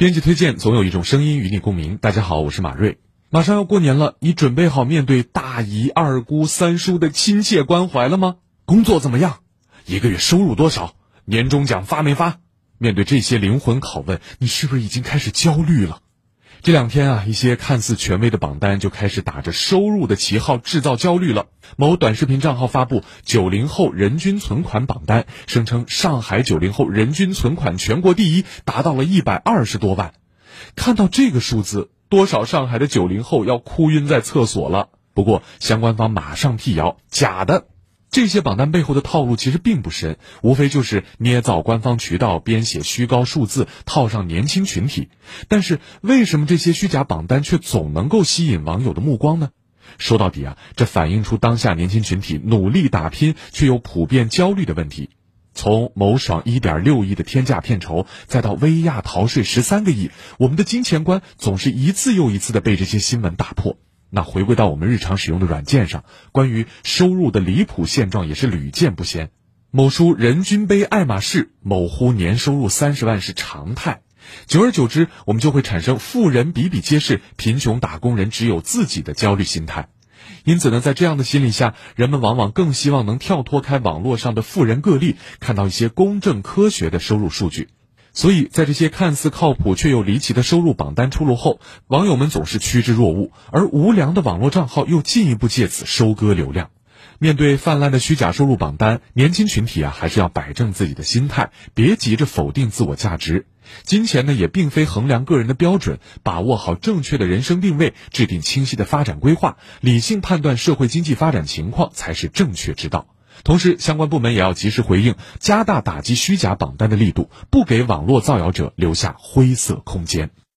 编辑推荐，总有一种声音与你共鸣。大家好，我是马瑞。马上要过年了，你准备好面对大姨、二姑、三叔的亲切关怀了吗？工作怎么样？一个月收入多少？年终奖发没发？面对这些灵魂拷问，你是不是已经开始焦虑了？这两天啊，一些看似权威的榜单就开始打着收入的旗号制造焦虑了。某短视频账号发布九零后人均存款榜单，声称上海九零后人均存款全国第一，达到了一百二十多万。看到这个数字，多少上海的九零后要哭晕在厕所了。不过，相关方马上辟谣，假的。这些榜单背后的套路其实并不深，无非就是捏造官方渠道、编写虚高数字、套上年轻群体。但是，为什么这些虚假榜单却总能够吸引网友的目光呢？说到底啊，这反映出当下年轻群体努力打拼却又普遍焦虑的问题。从某爽一点六亿的天价片酬，再到薇娅逃税十三个亿，我们的金钱观总是一次又一次的被这些新闻打破。那回归到我们日常使用的软件上，关于收入的离谱现状也是屡见不鲜。某书人均背爱马仕，某乎年收入三十万是常态。久而久之，我们就会产生富人比比皆是，贫穷打工人只有自己的焦虑心态。因此呢，在这样的心理下，人们往往更希望能跳脱开网络上的富人个例，看到一些公正科学的收入数据。所以在这些看似靠谱却又离奇的收入榜单出炉后，网友们总是趋之若鹜，而无良的网络账号又进一步借此收割流量。面对泛滥的虚假收入榜单，年轻群体啊，还是要摆正自己的心态，别急着否定自我价值。金钱呢，也并非衡量个人的标准，把握好正确的人生定位，制定清晰的发展规划，理性判断社会经济发展情况，才是正确之道。同时，相关部门也要及时回应，加大打击虚假榜单的力度，不给网络造谣者留下灰色空间。